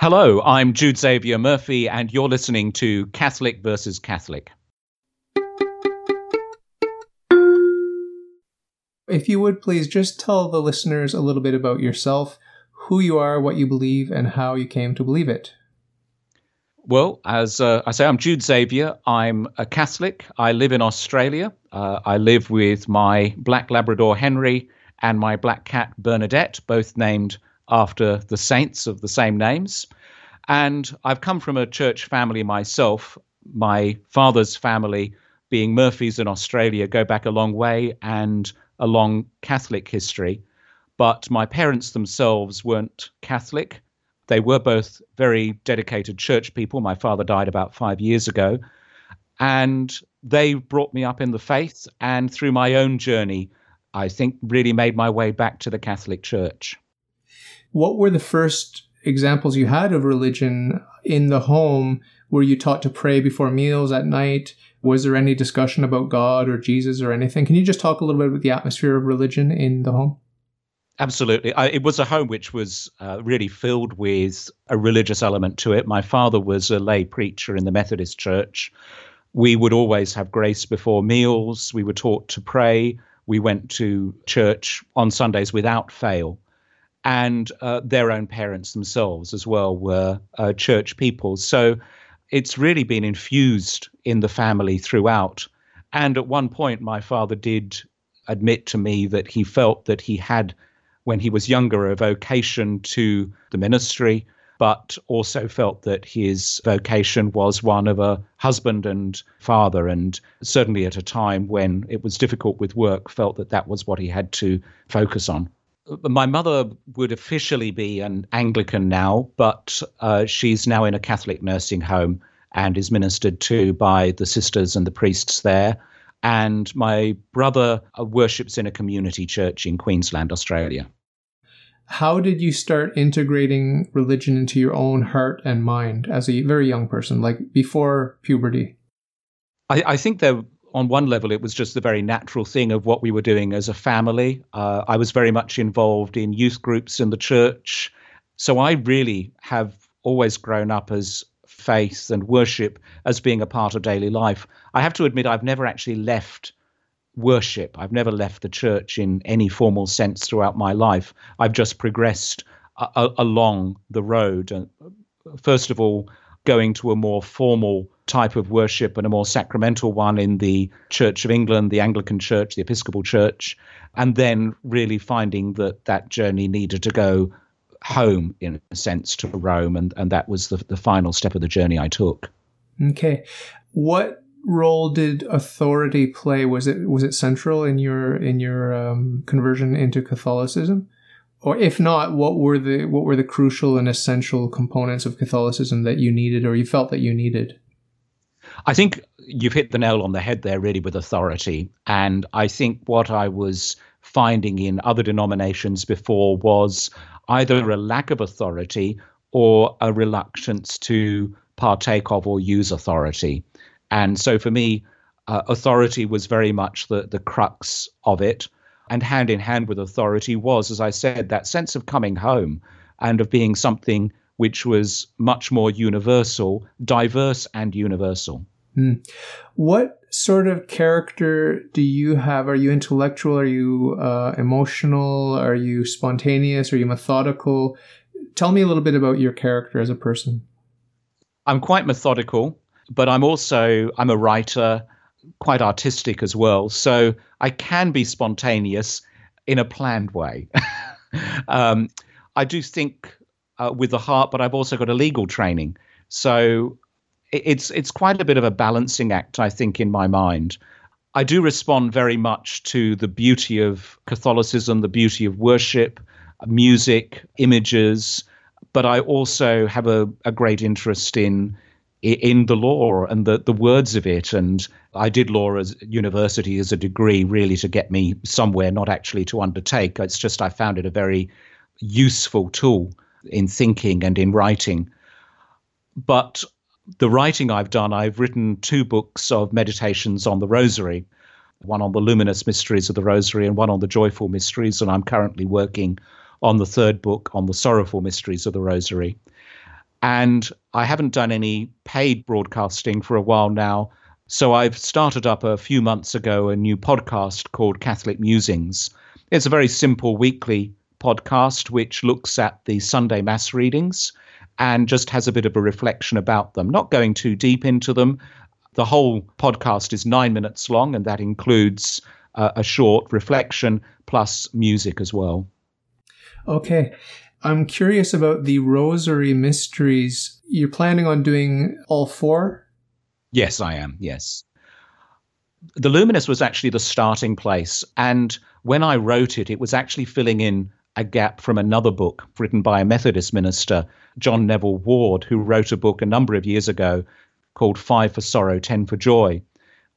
Hello, I'm Jude Xavier Murphy, and you're listening to Catholic versus Catholic. If you would please just tell the listeners a little bit about yourself, who you are, what you believe, and how you came to believe it. Well, as uh, I say, I'm Jude Xavier. I'm a Catholic. I live in Australia. Uh, I live with my black Labrador Henry and my black cat Bernadette, both named after the saints of the same names. And I've come from a church family myself. My father's family, being Murphys in Australia, go back a long way and a long Catholic history. But my parents themselves weren't Catholic. They were both very dedicated church people. My father died about five years ago. And they brought me up in the faith. And through my own journey, I think really made my way back to the Catholic Church. What were the first examples you had of religion in the home? Were you taught to pray before meals at night? Was there any discussion about God or Jesus or anything? Can you just talk a little bit about the atmosphere of religion in the home? Absolutely. I, it was a home which was uh, really filled with a religious element to it. My father was a lay preacher in the Methodist Church. We would always have grace before meals. We were taught to pray. We went to church on Sundays without fail and uh, their own parents themselves as well were uh, church people. So it's really been infused in the family throughout. And at one point, my father did admit to me that he felt that he had, when he was younger, a vocation to the ministry, but also felt that his vocation was one of a husband and father. And certainly at a time when it was difficult with work, felt that that was what he had to focus on my mother would officially be an Anglican now, but uh, she's now in a Catholic nursing home and is ministered to by the sisters and the priests there. And my brother uh, worships in a community church in Queensland, Australia. How did you start integrating religion into your own heart and mind as a very young person, like before puberty? I, I think there on one level, it was just the very natural thing of what we were doing as a family. Uh, I was very much involved in youth groups in the church. So I really have always grown up as faith and worship as being a part of daily life. I have to admit, I've never actually left worship. I've never left the church in any formal sense throughout my life. I've just progressed a- a- along the road. And first of all, going to a more formal type of worship and a more sacramental one in the Church of England, the Anglican Church, the Episcopal Church, and then really finding that that journey needed to go home in a sense to Rome, and, and that was the, the final step of the journey I took. Okay. What role did authority play? Was it was it central in your in your um, conversion into Catholicism? or if not, what were the what were the crucial and essential components of Catholicism that you needed or you felt that you needed? I think you've hit the nail on the head there, really, with authority. And I think what I was finding in other denominations before was either a lack of authority or a reluctance to partake of or use authority. And so for me, uh, authority was very much the, the crux of it and hand in hand with authority was, as I said, that sense of coming home and of being something which was much more universal, diverse and universal. Hmm. What sort of character do you have? Are you intellectual? Are you uh, emotional? Are you spontaneous? Are you methodical? Tell me a little bit about your character as a person. I'm quite methodical, but I'm also I'm a writer quite artistic as well. So I can be spontaneous in a planned way. um, I do think uh, with the heart, but I've also got a legal training. So it's it's quite a bit of a balancing act, I think, in my mind. I do respond very much to the beauty of Catholicism, the beauty of worship, music, images, but I also have a, a great interest in in the law and the, the words of it. And I did law as university as a degree, really to get me somewhere, not actually to undertake. It's just I found it a very useful tool in thinking and in writing. But the writing I've done, I've written two books of meditations on the Rosary, one on the luminous mysteries of the Rosary and one on the joyful mysteries. And I'm currently working on the third book on the sorrowful mysteries of the Rosary. And I haven't done any paid broadcasting for a while now. So I've started up a few months ago a new podcast called Catholic Musings. It's a very simple weekly podcast which looks at the Sunday Mass readings and just has a bit of a reflection about them, not going too deep into them. The whole podcast is nine minutes long, and that includes uh, a short reflection plus music as well. Okay. I'm curious about the Rosary Mysteries. You're planning on doing all four? Yes, I am. Yes. The Luminous was actually the starting place. And when I wrote it, it was actually filling in a gap from another book written by a Methodist minister, John Neville Ward, who wrote a book a number of years ago called Five for Sorrow, Ten for Joy.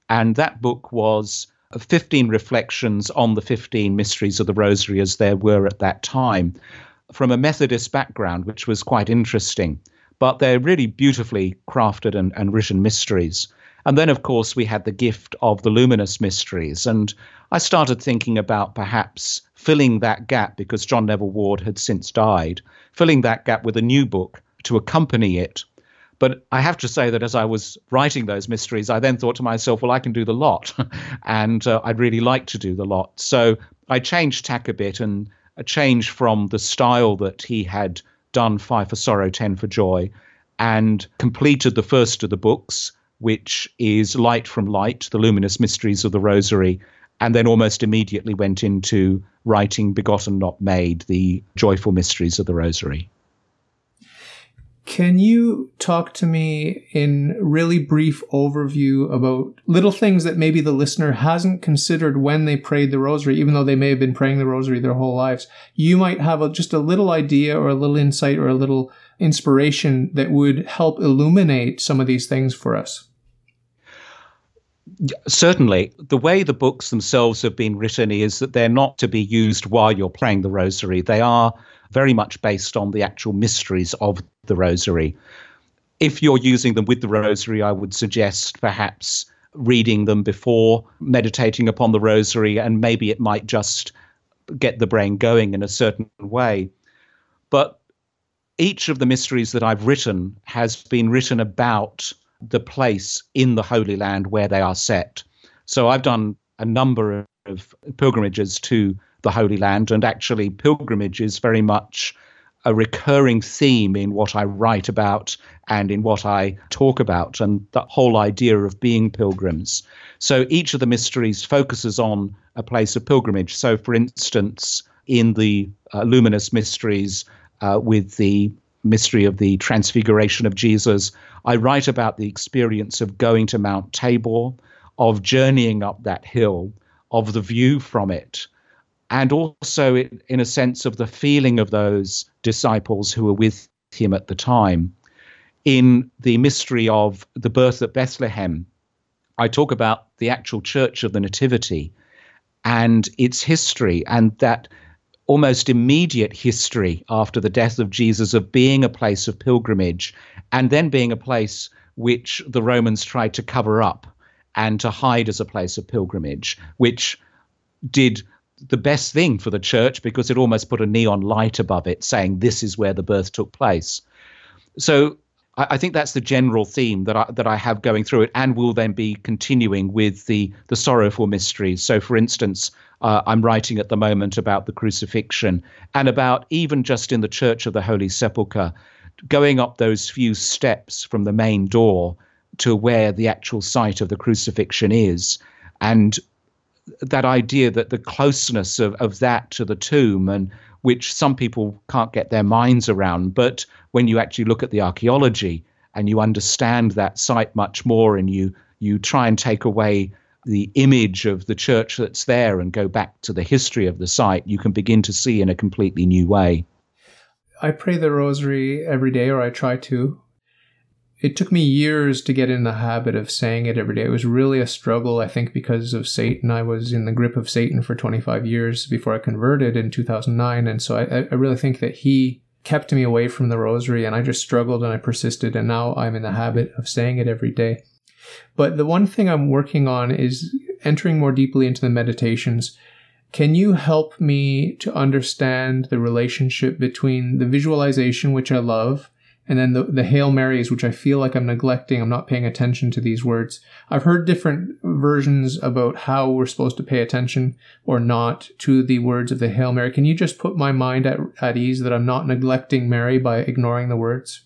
And that book was 15 reflections on the 15 mysteries of the Rosary as there were at that time from a Methodist background, which was quite interesting. But they're really beautifully crafted and, and written mysteries. And then, of course, we had the gift of the luminous mysteries. And I started thinking about perhaps filling that gap because John Neville Ward had since died, filling that gap with a new book to accompany it. But I have to say that as I was writing those mysteries, I then thought to myself, well, I can do the lot. and uh, I'd really like to do the lot. So I changed tack a bit and a change from the style that he had done Five for Sorrow, Ten for Joy, and completed the first of the books, which is Light from Light, The Luminous Mysteries of the Rosary, and then almost immediately went into writing Begotten Not Made, The Joyful Mysteries of the Rosary. Can you talk to me in really brief overview about little things that maybe the listener hasn't considered when they prayed the rosary, even though they may have been praying the rosary their whole lives? You might have a, just a little idea or a little insight or a little inspiration that would help illuminate some of these things for us. Certainly, the way the books themselves have been written is that they're not to be used while you're praying the rosary. They are very much based on the actual mysteries of the rosary. If you're using them with the rosary, I would suggest perhaps reading them before meditating upon the rosary, and maybe it might just get the brain going in a certain way. But each of the mysteries that I've written has been written about the place in the Holy Land where they are set. So I've done a number of pilgrimages to the Holy Land. And actually, pilgrimage is very much a recurring theme in what I write about and in what I talk about, and the whole idea of being pilgrims. So each of the mysteries focuses on a place of pilgrimage. So, for instance, in the uh, luminous mysteries, uh, with the mystery of the transfiguration of Jesus, I write about the experience of going to Mount Tabor, of journeying up that hill, of the view from it, and also in a sense of the feeling of those disciples who were with him at the time. In the mystery of the birth at Bethlehem, I talk about the actual church of the Nativity and its history, and that almost immediate history after the death of Jesus of being a place of pilgrimage and then being a place which the Romans tried to cover up and to hide as a place of pilgrimage, which did the best thing for the church because it almost put a neon light above it saying this is where the birth took place. So I, I think that's the general theme that I, that I have going through it, and will then be continuing with the the sorrowful mysteries. So, for instance, uh, I'm writing at the moment about the crucifixion and about even just in the Church of the Holy Sepulchre, going up those few steps from the main door to where the actual site of the crucifixion is, and that idea that the closeness of, of that to the tomb and which some people can't get their minds around but when you actually look at the archaeology and you understand that site much more and you you try and take away the image of the church that's there and go back to the history of the site you can begin to see in a completely new way. I pray the rosary every day or i try to it took me years to get in the habit of saying it every day. It was really a struggle, I think, because of Satan. I was in the grip of Satan for 25 years before I converted in 2009. And so I, I really think that he kept me away from the rosary and I just struggled and I persisted. And now I'm in the habit of saying it every day. But the one thing I'm working on is entering more deeply into the meditations. Can you help me to understand the relationship between the visualization, which I love, and then the, the Hail Marys, which I feel like I'm neglecting. I'm not paying attention to these words. I've heard different versions about how we're supposed to pay attention or not to the words of the Hail Mary. Can you just put my mind at, at ease that I'm not neglecting Mary by ignoring the words?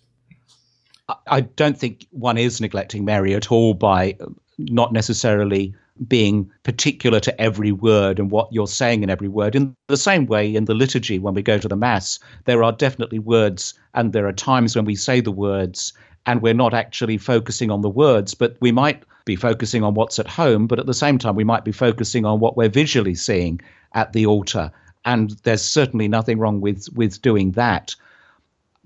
I don't think one is neglecting Mary at all by not necessarily being particular to every word and what you're saying in every word. In the same way, in the liturgy, when we go to the Mass, there are definitely words, and there are times when we say the words and we're not actually focusing on the words, but we might be focusing on what's at home, but at the same time, we might be focusing on what we're visually seeing at the altar. And there's certainly nothing wrong with, with doing that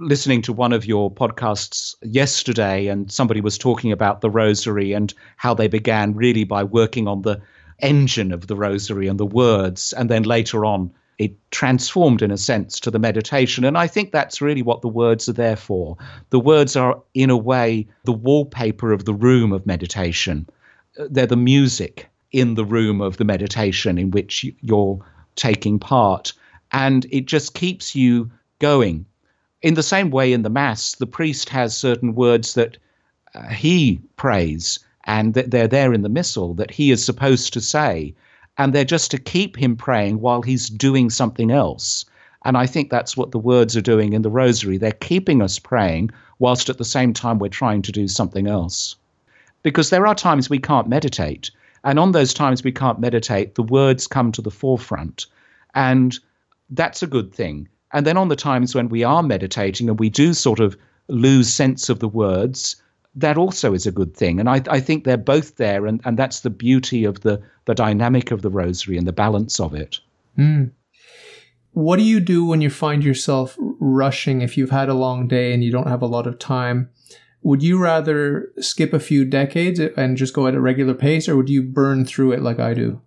listening to one of your podcasts yesterday, and somebody was talking about the rosary and how they began really by working on the engine of the rosary and the words, and then later on it transformed in a sense to the meditation. And I think that's really what the words are there for. The words are, in a way, the wallpaper of the room of meditation. They're the music in the room of the meditation in which you're taking part. And it just keeps you going in the same way, in the Mass, the priest has certain words that uh, he prays, and that they're there in the Missal that he is supposed to say, and they're just to keep him praying while he's doing something else. And I think that's what the words are doing in the Rosary. They're keeping us praying whilst at the same time we're trying to do something else. Because there are times we can't meditate. And on those times we can't meditate, the words come to the forefront. And that's a good thing and then on the times when we are meditating and we do sort of lose sense of the words, that also is a good thing. And I, I think they're both there, and, and that's the beauty of the, the dynamic of the rosary and the balance of it. Mm. What do you do when you find yourself rushing if you've had a long day and you don't have a lot of time? Would you rather skip a few decades and just go at a regular pace, or would you burn through it like I do?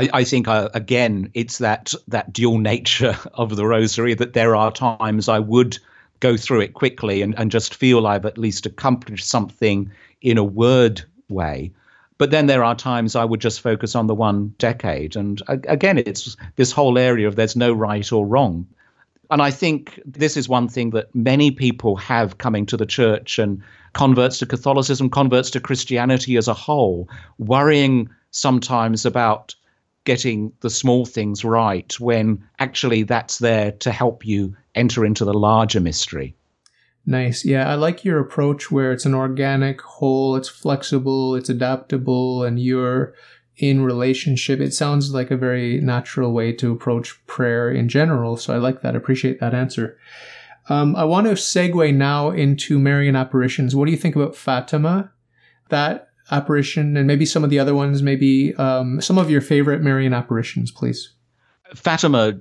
I, I think uh, again it's that that dual nature of the rosary that there are times I would go through it quickly and, and just feel I've at least accomplished something in a word way. But then there are times I would just focus on the one decade. And again, it's this whole area of there's no right or wrong. And I think this is one thing that many people have coming to the church and converts to Catholicism, converts to Christianity as a whole, worrying sometimes about getting the small things right when actually that's there to help you enter into the larger mystery. Nice. Yeah, I like your approach where it's an organic whole, it's flexible, it's adaptable, and you're in relationship. It sounds like a very natural way to approach prayer in general. So I like that. appreciate that answer. Um, I want to segue now into Marian apparitions. What do you think about Fatima? That apparition and maybe some of the other ones, maybe um, some of your favorite Marian apparitions, please. Fatima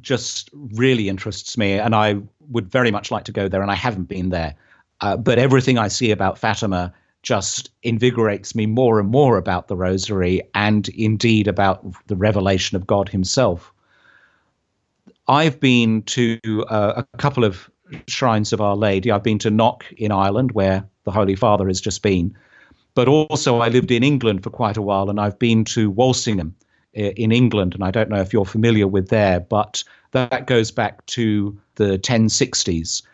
just really interests me, and I would very much like to go there, and I haven't been there. Uh, but everything I see about Fatima just invigorates me more and more about the Rosary and indeed about the revelation of God Himself. I've been to uh, a couple of shrines of Our Lady. I've been to Knock in Ireland, where the Holy Father has just been, but also, I lived in England for quite a while, and I've been to Walsingham eh, in England, and I don't know if you're familiar with there, but that goes back to the 1060s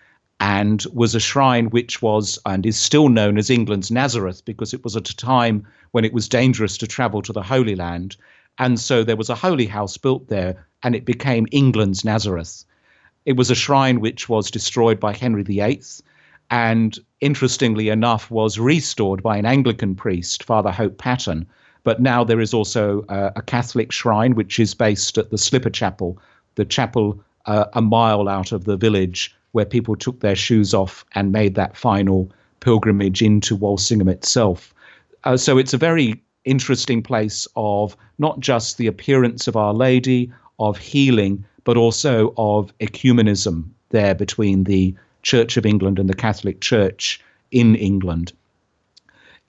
and was a shrine which was and is still known as England's Nazareth because it was at a time when it was dangerous to travel to the Holy Land. And so there was a holy house built there, and it became England's Nazareth. It was a shrine which was destroyed by Henry VIII and interestingly enough was restored by an Anglican priest, Father Hope Patten. But now there is also a, a Catholic shrine which is based at the Slipper Chapel, the chapel uh, a mile out of the village where people took their shoes off and made that final pilgrimage into Walsingham itself. Uh, so it's a very interesting place of not just the appearance of Our Lady, of healing, but also of ecumenism there between the Church of England and the Catholic Church in England.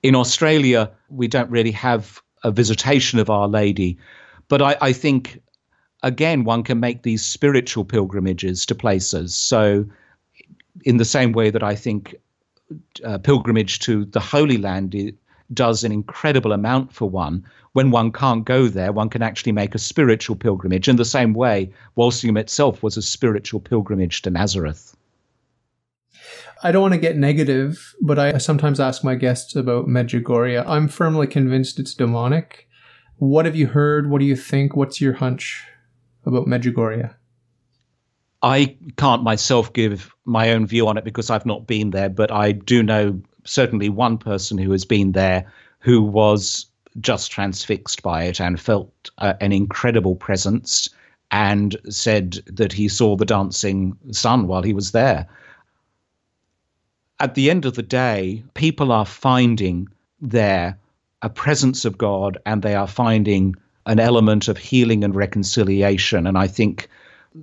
In Australia, we don't really have a visitation of Our Lady, but I, I think, again, one can make these spiritual pilgrimages to places. So, in the same way that I think uh, pilgrimage to the Holy Land does an incredible amount for one. When one can't go there, one can actually make a spiritual pilgrimage. In the same way, Walsingham itself was a spiritual pilgrimage to Nazareth. I don't want to get negative, but I sometimes ask my guests about Medjugorje. I'm firmly convinced it's demonic. What have you heard? What do you think? What's your hunch about Medjugorje? I can't myself give my own view on it because I've not been there, but I do know certainly one person who has been there who was just transfixed by it and felt uh, an incredible presence and said that he saw the dancing sun while he was there. At the end of the day, people are finding there a presence of God and they are finding an element of healing and reconciliation. And I think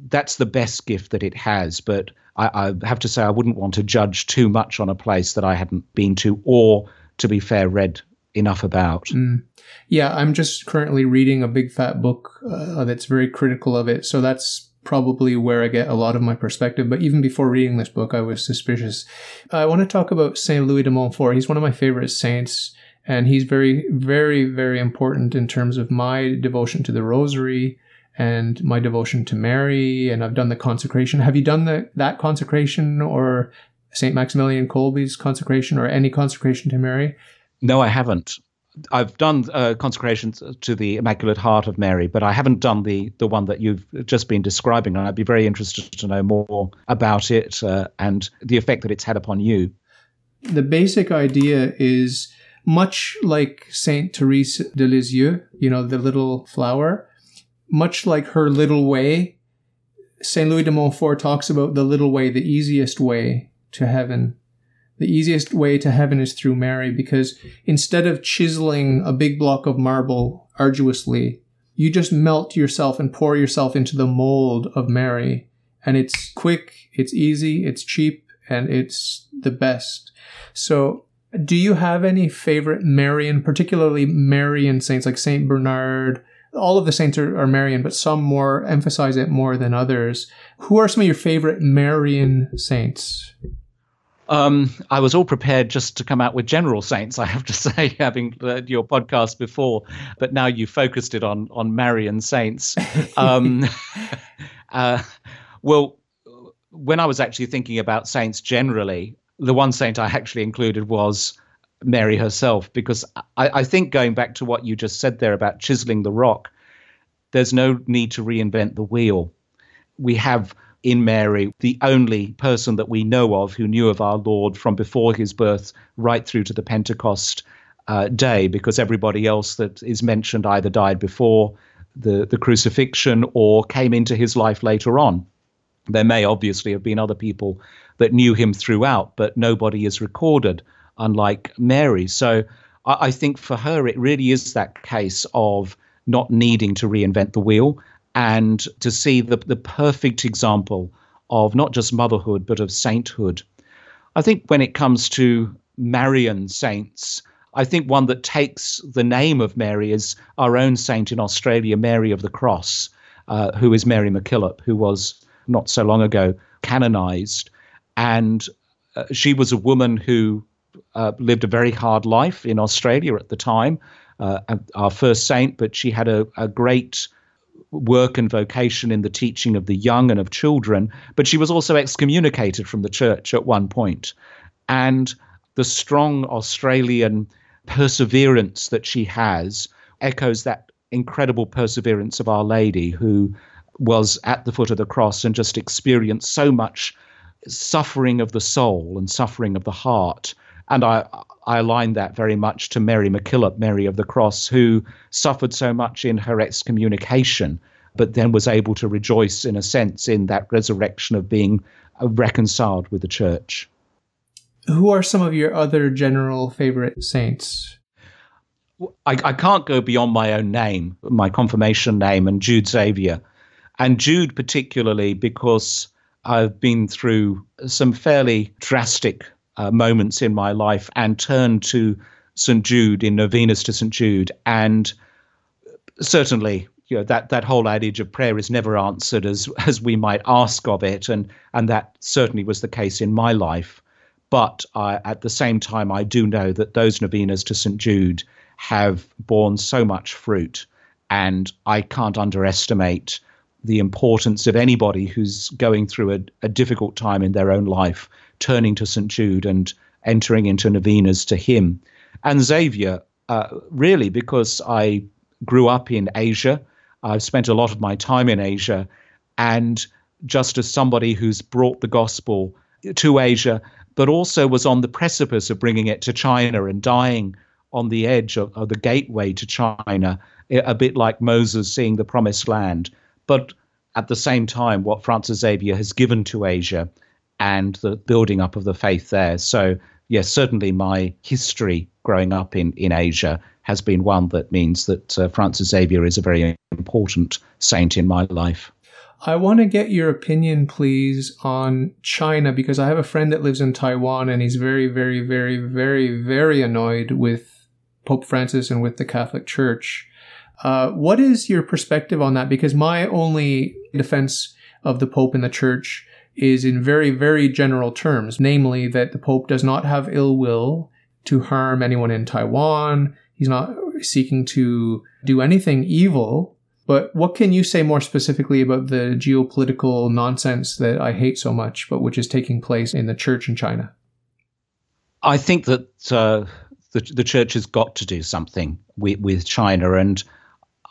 that's the best gift that it has. But I, I, have to say, I wouldn't want to judge too much on a place that I hadn't been to, or to be fair, read enough about. Mm. Yeah, I'm just currently reading a big fat book uh, that's very critical of it. So that's probably where I get a lot of my perspective. But even before reading this book, I was suspicious. I want to talk about Saint Louis de Montfort. He's one of my favorite saints, and he's very, very, very important in terms of my devotion to the Rosary and my devotion to Mary. And I've done the consecration. Have you done the, that consecration or Saint Maximilian Kolbe's consecration or any consecration to Mary? No, I haven't. I've done uh, consecrations to the Immaculate Heart of Mary, but I haven't done the the one that you've just been describing. And I'd be very interested to know more about it uh, and the effect that it's had upon you. The basic idea is much like Saint Therese de Lisieux, you know, the little flower, much like her little way. Saint Louis de Montfort talks about the little way, the easiest way to heaven the easiest way to heaven is through Mary because instead of chiseling a big block of marble arduously, you just melt yourself and pour yourself into the mold of Mary. And it's quick, it's easy, it's cheap, and it's the best. So, do you have any favorite Marian, particularly Marian saints like Saint Bernard? All of the saints are, are Marian, but some more emphasize it more than others. Who are some of your favorite Marian saints? Um, I was all prepared just to come out with general saints, I have to say, having heard your podcast before, but now you focused it on on Marian saints. Um, uh, well, when I was actually thinking about saints generally, the one saint I actually included was Mary herself, because I, I think going back to what you just said there about chiseling the rock, there's no need to reinvent the wheel. We have in Mary, the only person that we know of who knew of our Lord from before his birth right through to the Pentecost uh, day, because everybody else that is mentioned either died before the, the crucifixion or came into his life later on. There may obviously have been other people that knew him throughout, but nobody is recorded, unlike Mary. So I, I think for her, it really is that case of not needing to reinvent the wheel and to see the, the perfect example of not just motherhood, but of sainthood. I think when it comes to Marian saints, I think one that takes the name of Mary is our own saint in Australia, Mary of the Cross, uh, who is Mary MacKillop, who was not so long ago canonized. And uh, she was a woman who uh, lived a very hard life in Australia at the time, uh, our first saint, but she had a, a great work and vocation in the teaching of the young and of children, but she was also excommunicated from the church at one point. And the strong Australian perseverance that she has echoes that incredible perseverance of Our Lady, who was at the foot of the cross and just experienced so much suffering of the soul and suffering of the heart. And I, I align that very much to Mary MacKillop, Mary of the Cross, who suffered so much in her excommunication, but then was able to rejoice, in a sense, in that resurrection of being reconciled with the church. Who are some of your other general favorite saints? I, I can't go beyond my own name, my confirmation name, and Jude Xavier. And Jude, particularly, because I've been through some fairly drastic uh, moments in my life and turned to St. Jude in novenas to St. Jude. And certainly, you know, that, that whole adage of prayer is never answered as, as we might ask of it. And, and that certainly was the case in my life. But I, at the same time, I do know that those novenas to St. Jude have borne so much fruit. And I can't underestimate the importance of anybody who's going through a, a difficult time in their own life, turning to St. Jude and entering into novenas to him. And Xavier, uh, really, because I grew up in Asia, I've spent a lot of my time in Asia, and just as somebody who's brought the gospel to Asia, but also was on the precipice of bringing it to China and dying on the edge of, of the gateway to China, a bit like Moses seeing the promised land. But at the same time, what Francis Xavier has given to Asia and the building up of the faith there. So, yes, certainly my history growing up in, in Asia has been one that means that uh, Francis Xavier is a very important saint in my life. I want to get your opinion, please, on China because I have a friend that lives in Taiwan and he's very, very, very, very, very annoyed with Pope Francis and with the Catholic Church. Uh, what is your perspective on that? Because my only defense of the Pope and the Church is in very, very general terms, namely that the Pope does not have ill will to harm anyone in Taiwan. He's not seeking to do anything evil but what can you say more specifically about the geopolitical nonsense that I hate so much, but which is taking place in the church in China? I think that uh, the, the church has got to do something with, with China. And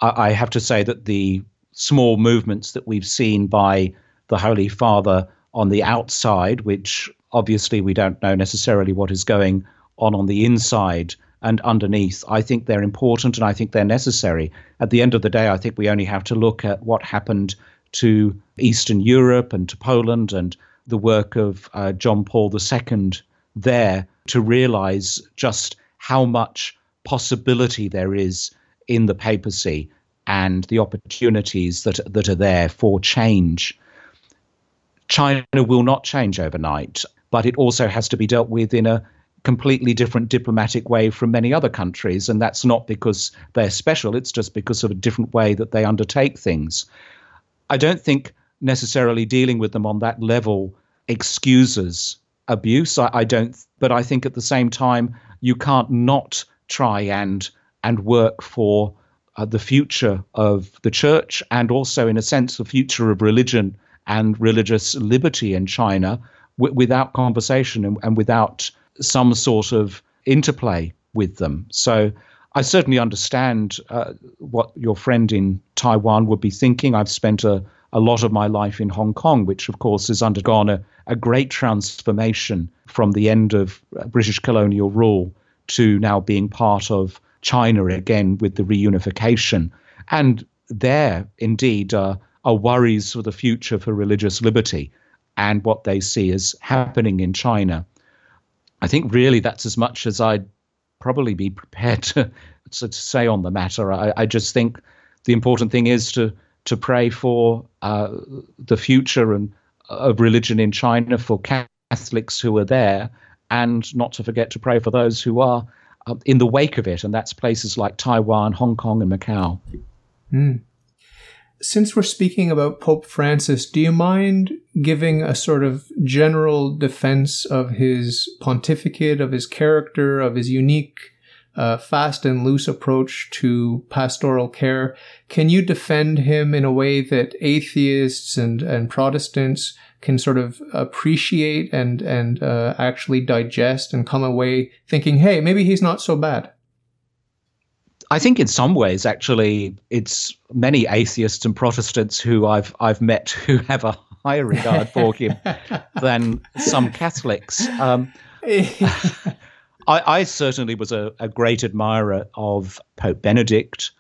I, I have to say that the small movements that we've seen by the Holy Father on the outside, which obviously we don't know necessarily what is going on on the inside, and underneath. I think they're important and I think they're necessary. At the end of the day, I think we only have to look at what happened to Eastern Europe and to Poland and the work of uh, John Paul II there to realize just how much possibility there is in the papacy and the opportunities that that are there for change. China will not change overnight, but it also has to be dealt with in a completely different diplomatic way from many other countries. And that's not because they're special, it's just because of a different way that they undertake things. I don't think necessarily dealing with them on that level excuses abuse. I, I don't, but I think at the same time, you can't not try and and work for uh, the future of the church and also, in a sense, the future of religion and religious liberty in China w- without conversation and, and without some sort of interplay with them. So I certainly understand uh, what your friend in Taiwan would be thinking. I've spent a, a lot of my life in Hong Kong, which of course has undergone a, a great transformation from the end of uh, British colonial rule to now being part of China again with the reunification. And there, indeed, uh, are worries for the future for religious liberty and what they see as happening in China. I think really that's as much as I'd probably be prepared to, to, say on the matter. I, I, just think the important thing is to to pray for uh, the future and of religion in China for Catholics who are there, and not to forget to pray for those who are uh, in the wake of it, and that's places like Taiwan, Hong Kong, and Macau. Mm since we're speaking about Pope Francis, do you mind giving a sort of general defense of his pontificate, of his character, of his unique uh, fast and loose approach to pastoral care? Can you defend him in a way that atheists and, and Protestants can sort of appreciate and and uh, actually digest and come away thinking, hey, maybe he's not so bad? I think in some ways, actually, it's many atheists and Protestants who I've I've met who have a higher regard for him than some Catholics. Um, I, I, certainly was a, a great admirer of Pope Benedict,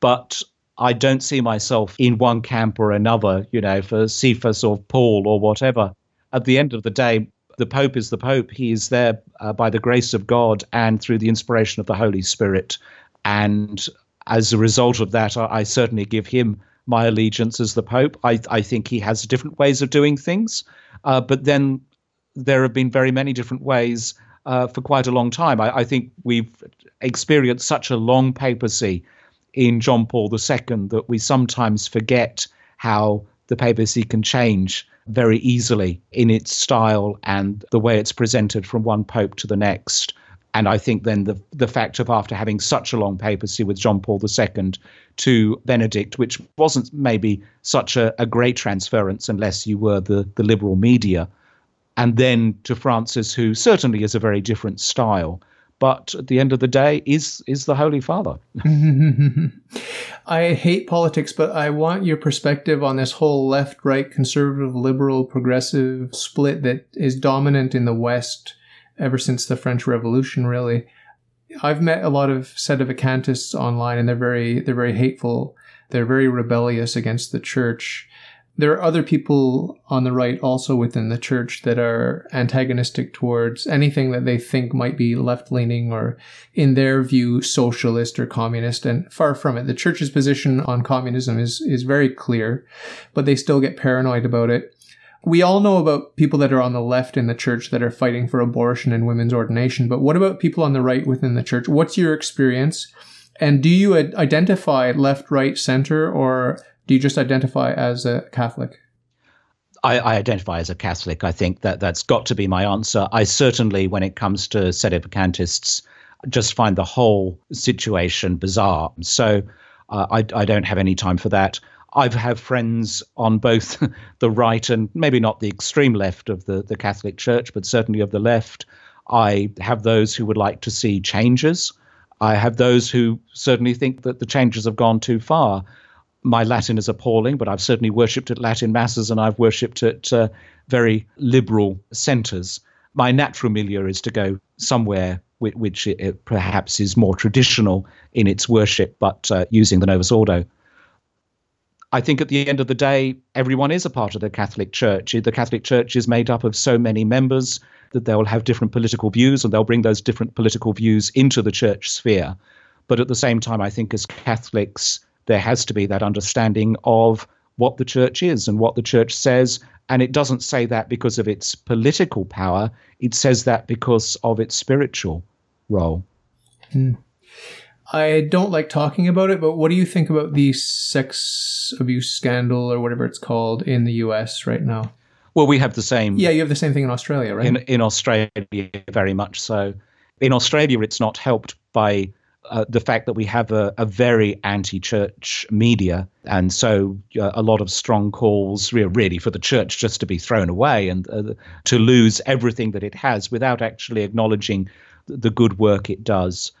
but I don't see myself in one camp or another, you know, for Cephas or Paul or whatever. At the end of the day, the Pope is the Pope. He is there uh, by the grace of God and through the inspiration of the Holy Spirit. And as a result of that, I, I certainly give him my allegiance as the Pope. I, I think he has different ways of doing things, uh, but then there have been very many different ways uh, for quite a long time. I, I, think we've experienced such a long papacy in John Paul II that we sometimes forget how the papacy can change very easily in its style and the way it's presented from one pope to the next. And I think then the the fact of after having such a long papacy with John Paul II to Benedict, which wasn't maybe such a, a great transference unless you were the, the liberal media, and then to Francis, who certainly is a very different style, but at the end of the day is is the Holy Father. I hate politics, but I want your perspective on this whole left, right, conservative, liberal, progressive split that is dominant in the West ever since the French Revolution, really. I've met a lot of sedevacantists online and they're very they're very hateful. They're very rebellious against the church. There are other people on the right also within the church that are antagonistic towards anything that they think might be left leaning or, in their view, socialist or communist. And far from it. The church's position on communism is, is very clear, but they still get paranoid about it. We all know about people that are on the left in the church that are fighting for abortion and women's ordination, but what about people on the right within the church? What's your experience? And do you identify left, right, center, or do you just identify as a Catholic? I, I, identify as a Catholic. I think that that's got to be my answer. I certainly, when it comes to sedevacantists, just find the whole situation bizarre. So uh, I, I don't have any time for that. I have friends on both the right and maybe not the extreme left of the, the Catholic Church, but certainly of the left. I have those who would like to see changes. I have those who certainly think that the changes have gone too far. My Latin is appalling, but I've certainly worshipped at Latin masses and I've worshipped at uh, very liberal centres. My natural milieu is to go somewhere which, which it, perhaps is more traditional in its worship, but uh, using the Novus Ordo. I think at the end of the day, everyone is a part of the Catholic Church. The Catholic Church is made up of so many members that they'll have different political views and they'll bring those different political views into the church sphere. But at the same time, I think as Catholics, there has to be that understanding of what the church is and what the church says. And it doesn't say that because of its political power, it says that because of its spiritual role. Hmm. I don't like talking about it, but what do you think about the sex abuse scandal or whatever it's called in the US right now? Well, we have the same. Yeah, you have the same thing in Australia, right? In, in Australia, very much so. In Australia, it's not helped by uh, the fact that we have a, a very anti-church media, and so uh, a lot of strong calls, really, for the church just to be thrown away and uh, to lose everything that it has without actually acknowledging the good work it does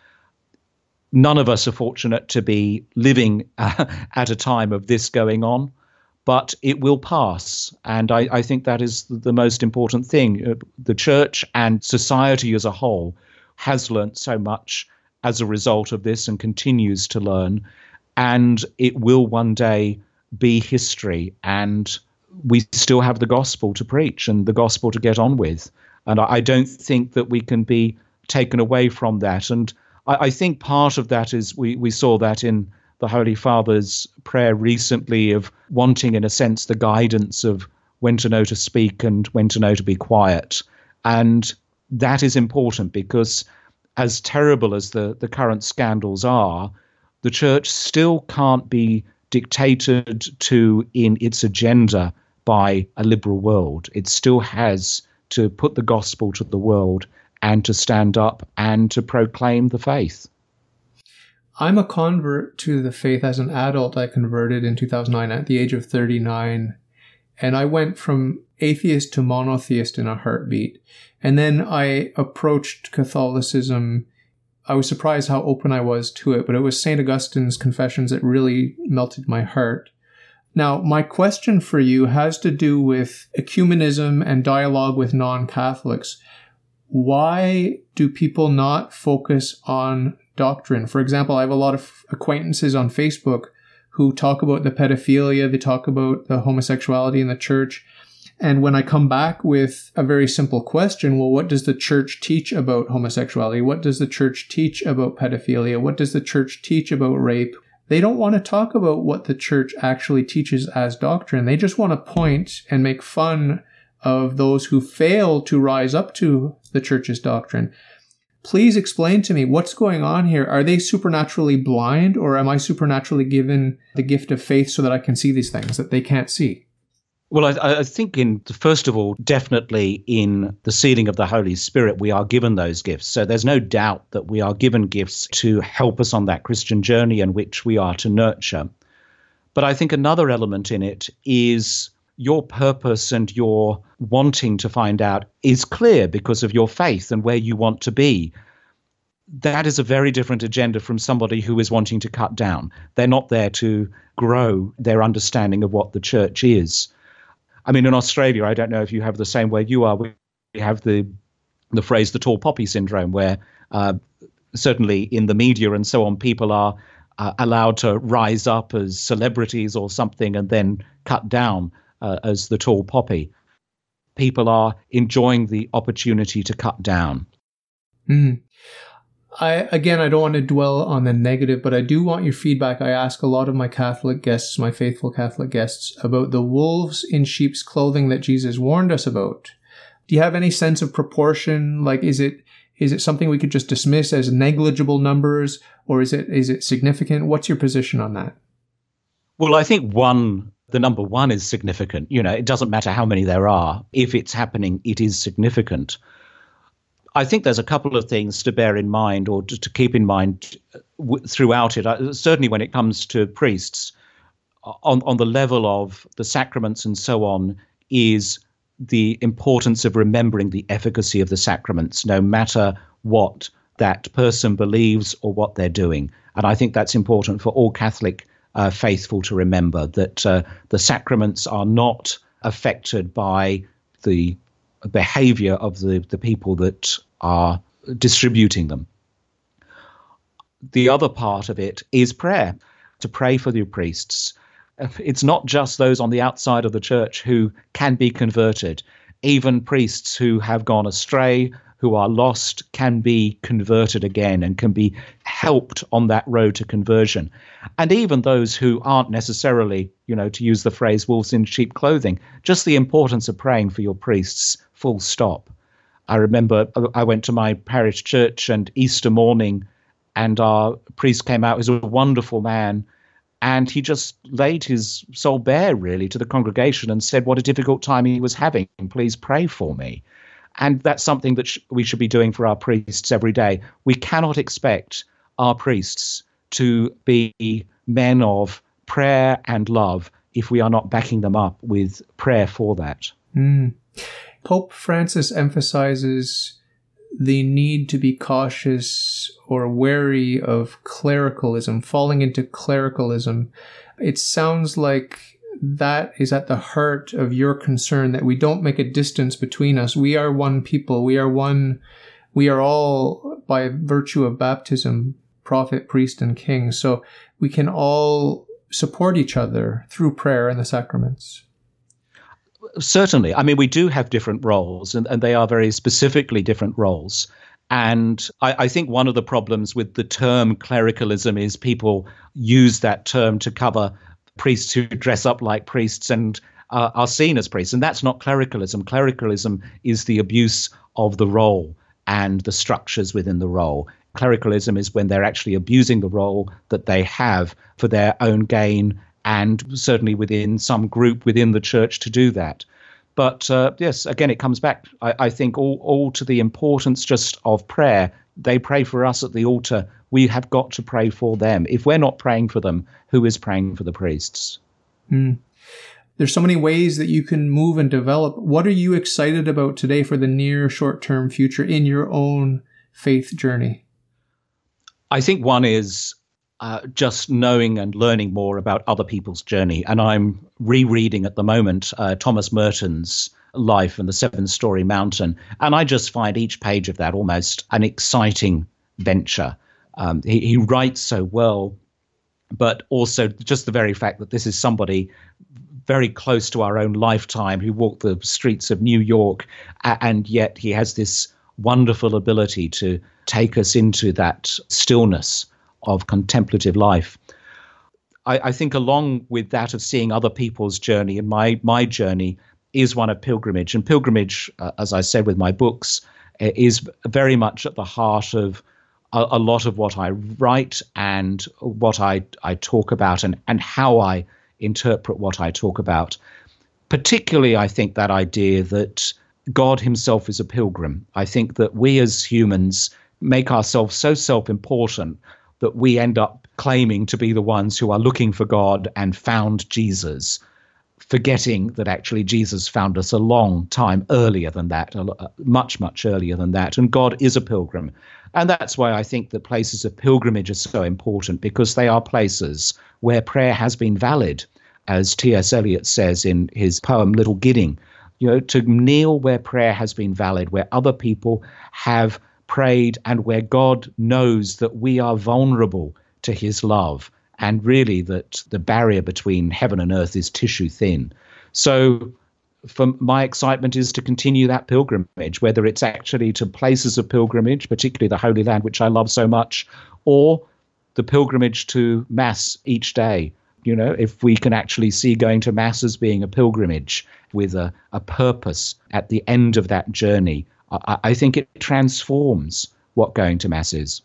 none of us are fortunate to be living at a time of this going on, but it will pass. And I, I think that is the most important thing. Uh, the church and society as a whole has learnt so much as a result of this and continues to learn. And it will one day be history. And we still have the gospel to preach and the gospel to get on with. And I, don't think that we can be taken away from that. And I, I think part of that is we, we saw that in the Holy Father's prayer recently of wanting, in a sense, the guidance of when to know to speak and when to know to be quiet. And that is important because, as terrible as the, the current scandals are, the church still can't be dictated to in its agenda by a liberal world. It still has to put the gospel to the world and to stand up and to proclaim the faith. I'm a convert to the faith as an adult. I converted in 2009 at the age of 39. And I went from atheist to monotheist in a heartbeat. And then I approached Catholicism. I was surprised how open I was to it, but it was St. Augustine's Confessions that really melted my heart. Now, my question for you has to do with ecumenism and dialogue with non Catholics why do people not focus on doctrine? For example, I have a lot of acquaintances on Facebook who talk about the pedophilia, they talk about the homosexuality in the church. And when I come back with a very simple question, well, what does the church teach about homosexuality? What does the church teach about pedophilia? What does the church teach about rape? They don't want to talk about what the church actually teaches as doctrine. They just want to point and make fun of those who fail to rise up to the church's doctrine. Please explain to me what's going on here. Are they supernaturally blind, or am I supernaturally given the gift of faith so that I can see these things that they can't see? Well, I, I, think in first of all, definitely in the sealing of the Holy Spirit, we are given those gifts. So there's no doubt that we are given gifts to help us on that Christian journey in which we are to nurture. But I think another element in it is your purpose and your wanting to find out is clear because of your faith and where you want to be. That is a very different agenda from somebody who is wanting to cut down. They're not there to grow their understanding of what the church is. I mean, in Australia, I don't know if you have the same where you are. We have the the phrase "the tall poppy syndrome," where uh, certainly in the media and so on, people are uh, allowed to rise up as celebrities or something and then cut down uh, as the tall poppy. People are enjoying the opportunity to cut down. Mm. I again, I don't want to dwell on the negative, but I do want your feedback. I ask a lot of my Catholic guests, my faithful Catholic guests, about the wolves in sheep's clothing that Jesus warned us about. Do you have any sense of proportion? Like, is it is it something we could just dismiss as negligible numbers, or is it is it significant? What's your position on that? Well, I think one the number one is significant. You know, it doesn't matter how many there are. If it's happening, it is significant. I think there's a couple of things to bear in mind or to, to keep in mind w- throughout it. Uh, certainly, when it comes to priests, on on the level of the sacraments and so on, is the importance of remembering the efficacy of the sacraments, no matter what that person believes or what they're doing. And I think that's important for all Catholic uh, faithful to remember that uh, the sacraments are not affected by the behavior of the, the people that are distributing them. The other part of it is prayer, to pray for the priests. It's not just those on the outside of the church who can be converted. Even priests who have gone astray, who are lost, can be converted again and can be helped on that road to conversion. And even those who aren't necessarily, you know, to use the phrase wolves in sheep clothing, just the importance of praying for your priests full stop. I remember uh, I went to my parish church and Easter morning, and our priest came out. He was a wonderful man. And he just laid his soul bare, really, to the congregation and said what a difficult time he was having. Please pray for me. And that's something that sh- we should be doing for our priests every day. We cannot expect our priests to be men of prayer and love if we are not backing them up with prayer for that. Mm. Pope Francis emphasizes the need to be cautious or wary of clericalism, falling into clericalism. It sounds like that is at the heart of your concern that we don't make a distance between us. We are one people. We are one. We are all, by virtue of baptism, prophet, priest, and king. So we can all support each other through prayer and the sacraments. Certainly. I mean, we do have different roles, and, and they are very specifically different roles. And I, I, think one of the problems with the term clericalism is people use that term to cover priests who dress up like priests and uh, are seen as priests. And that's not clericalism. Clericalism is the abuse of the role and the structures within the role. Clericalism is when they're actually abusing the role that they have for their own gain and certainly within some group within the church to do that. But uh, yes, again, it comes back, I, I think, all, all to the importance just of prayer. They pray for us at the altar. We have got to pray for them. If we're not praying for them, who is praying for the priests? Mm. There's so many ways that you can move and develop. What are you excited about today for the near short term future in your own faith journey? I think one is uh, just knowing and learning more about other people's journey. And I'm rereading at the moment uh, Thomas Merton's life and the Seven Storey Mountain. And I just find each page of that almost an exciting venture. Um, he, he writes so well, but also just the very fact that this is somebody very close to our own lifetime who walked the streets of New York, and yet he has this wonderful ability to take us into that stillness of contemplative life. I, I, think along with that of seeing other people's journey and my my journey is one of pilgrimage. And pilgrimage, uh, as I said with my books, is very much at the heart of a, a, lot of what I write and what I, I talk about and, and how I interpret what I talk about. particularly, I think that idea that God himself is a pilgrim. I think that we as humans make ourselves so self important that we end up claiming to be the ones who are looking for God and found Jesus, forgetting that actually Jesus found us a long time earlier than that, much, much earlier than that. And God is a pilgrim. And that's why I think that places of pilgrimage are so important because they are places where prayer has been valid, as T.S. Eliot says in his poem Little Gidding. You know, to kneel where prayer has been valid, where other people have prayed, and where God knows that we are vulnerable to his love, and really that the barrier between heaven and earth is tissue thin. So for my excitement is to continue that pilgrimage, whether it's actually to places of pilgrimage, particularly the Holy Land, which I love so much, or the pilgrimage to Mass each day. You know, if we can actually see going to Mass as being a pilgrimage with a, a purpose at the end of that journey, I, I think it transforms what going to Mass is.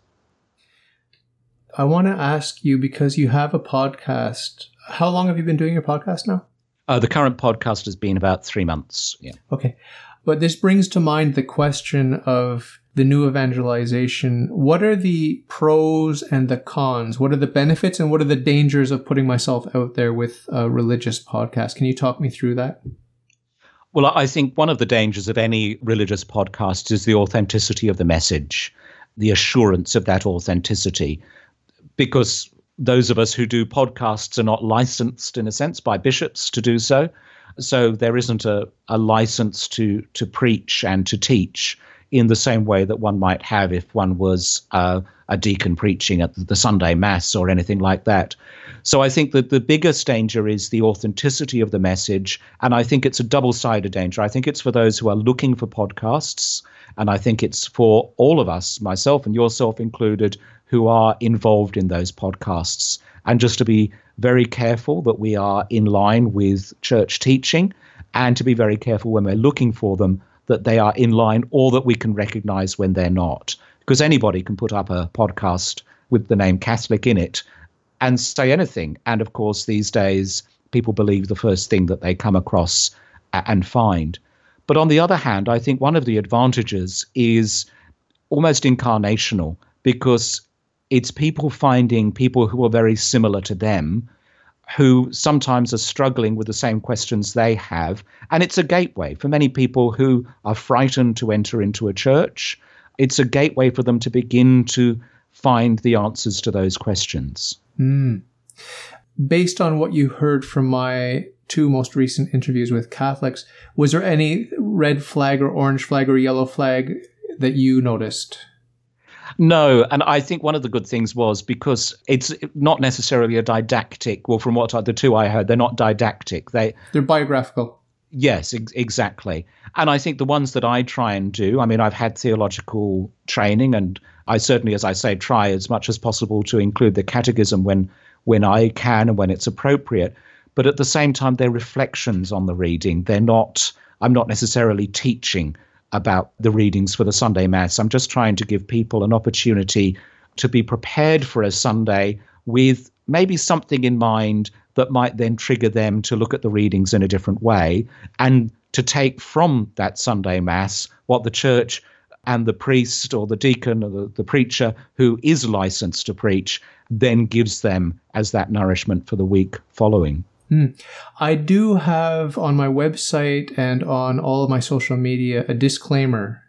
I want to ask you because you have a podcast. How long have you been doing your podcast now? Uh, the current podcast has been about three months. Yeah. Okay. But this brings to mind the question of the new evangelization. What are the pros and the cons? What are the benefits and what are the dangers of putting myself out there with a religious podcast? Can you talk me through that? Well, I think one of the dangers of any religious podcast is the authenticity of the message, the assurance of that authenticity. Because those of us who do podcasts are not licensed in a sense by bishops to do so. So there isn't a, a license to to preach and to teach in the same way that one might have if one was uh, a deacon preaching at the Sunday Mass or anything like that. So I think that the biggest danger is the authenticity of the message. And I think it's a double sided danger. I think it's for those who are looking for podcasts. And I think it's for all of us, myself and yourself included, who are involved in those podcasts. And just to be very careful that we are in line with church teaching and to be very careful when we're looking for them that they are in line or that we can recognize when they're not. Because anybody can put up a podcast with the name Catholic in it and say anything. And of course, these days, people believe the first thing that they come across and find. But on the other hand, I think one of the advantages is almost incarnational because it's people finding people who are very similar to them who sometimes are struggling with the same questions they have. And it's a gateway for many people who are frightened to enter into a church. It's a gateway for them to begin to find the answers to those questions. Mm. Based on what you heard from my two most recent interviews with Catholics, was there any red flag or orange flag or yellow flag that you noticed? No, and I think one of the good things was because it's not necessarily a didactic. Well, from what I, the two I heard, they're not didactic. They they're biographical. Yes, ex- exactly. And I think the ones that I try and do, I mean, I've had theological training, and I certainly, as I say, try as much as possible to include the catechism when when I can and when it's appropriate. But at the same time, they're reflections on the reading. They're not. I'm not necessarily teaching about the readings for the Sunday Mass. I'm just trying to give people an opportunity to be prepared for a Sunday with maybe something in mind that might then trigger them to look at the readings in a different way and to take from that Sunday Mass what the church and the priest or the deacon or the, the preacher who is licensed to preach then gives them as that nourishment for the week following. Mm. I do have on my website and on all of my social media a disclaimer.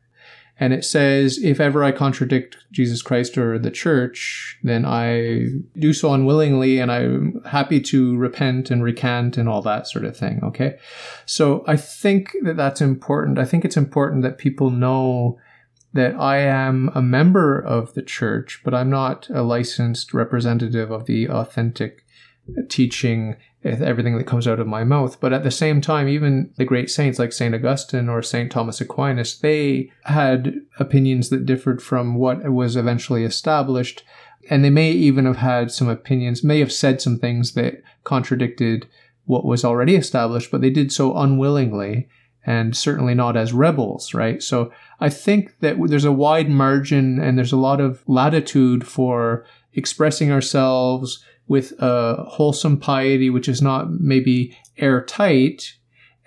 And it says, if ever I contradict Jesus Christ or the church, then I do so unwillingly and I'm happy to repent and recant and all that sort of thing. Okay. So I think that that's important. I think it's important that people know that I am a member of the church, but I'm not a licensed representative of the authentic teaching everything that comes out of my mouth. But at the same time, even the great saints like St. Augustine or St. Thomas Aquinas, they had opinions that differed from what was eventually established. And they may even have had some opinions, may have said some things that contradicted what was already established, but they did so unwillingly and certainly not as rebels, right? So I think that there's a wide margin and there's a lot of latitude for expressing ourselves, with a wholesome piety, which is not maybe airtight,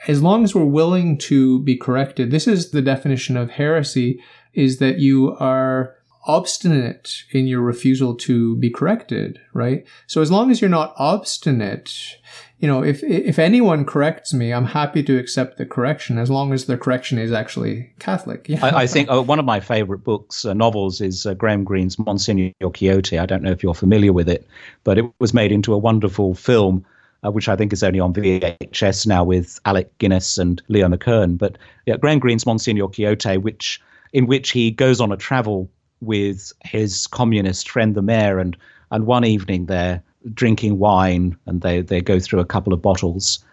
as long as we're willing to be corrected, this is the definition of heresy is that you are obstinate in your refusal to be corrected, right? So as long as you're not obstinate, you know, if if anyone corrects me, I'm happy to accept the correction as long as the correction is actually Catholic. Yeah. I, I think uh, one of my favorite books, uh, novels, is uh, Graham Greene's Monsignor Quixote. I don't know if you're familiar with it, but it was made into a wonderful film. Uh, which I think is only on VHS now with Alec Guinness and Leo McKern. But yeah, Graham Greene's Monsignor Quixote, which in which he goes on a travel with his communist friend, the mayor, and and one evening they're drinking wine and they, they go through a couple of bottles.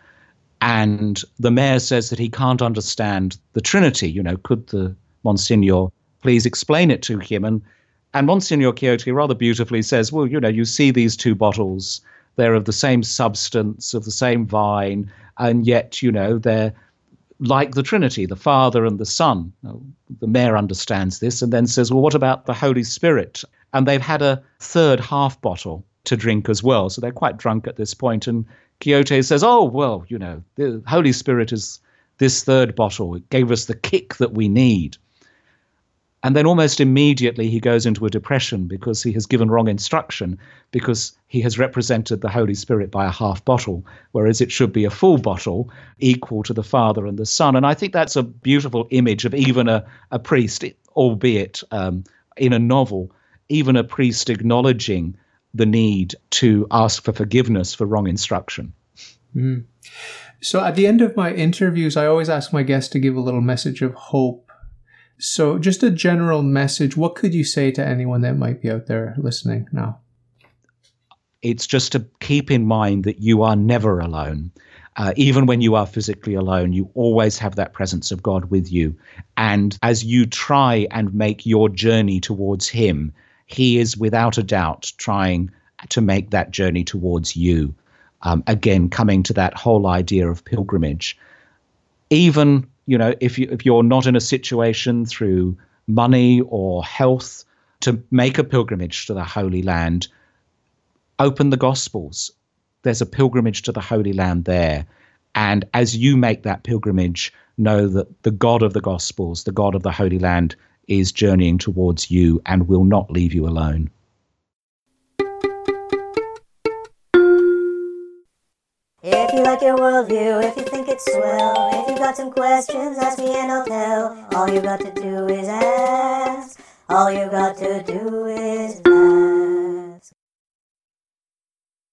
And the mayor says that he can't understand the Trinity. You know, could the Monsignor please explain it to him? And and Monsignor Quixote rather beautifully says, Well, you know, you see these two bottles, they're of the same substance, of the same vine, and yet, you know, they're like the Trinity, the Father and the Son. The mayor understands this and then says, Well, what about the Holy Spirit? And they've had a third half bottle to drink as well. So they're quite drunk at this point. And Quixote says, Oh, well, you know, the Holy Spirit is this third bottle. It gave us the kick that we need. And then almost immediately he goes into a depression because he has given wrong instruction, because he has represented the Holy Spirit by a half bottle, whereas it should be a full bottle equal to the Father and the Son. And I think that's a beautiful image of even a, a priest, albeit um, in a novel, even a priest acknowledging the need to ask for forgiveness for wrong instruction. Mm. So at the end of my interviews, I always ask my guests to give a little message of hope. So, just a general message. What could you say to anyone that might be out there listening now? It's just to keep in mind that you are never alone. Uh, even when you are physically alone, you always have that presence of God with you. And as you try and make your journey towards Him, he is without a doubt trying to make that journey towards you. Um, again, coming to that whole idea of pilgrimage. Even you know, if you if you're not in a situation through money or health to make a pilgrimage to the Holy Land, open the Gospels. There's a pilgrimage to the Holy Land there. And as you make that pilgrimage, know that the God of the Gospels, the God of the Holy Land, is journeying towards you and will not leave you alone. If you like your worldview, if you think it's swell, if you've got some questions, ask me and I'll tell. All you got to do is ask. All you got to do is ask.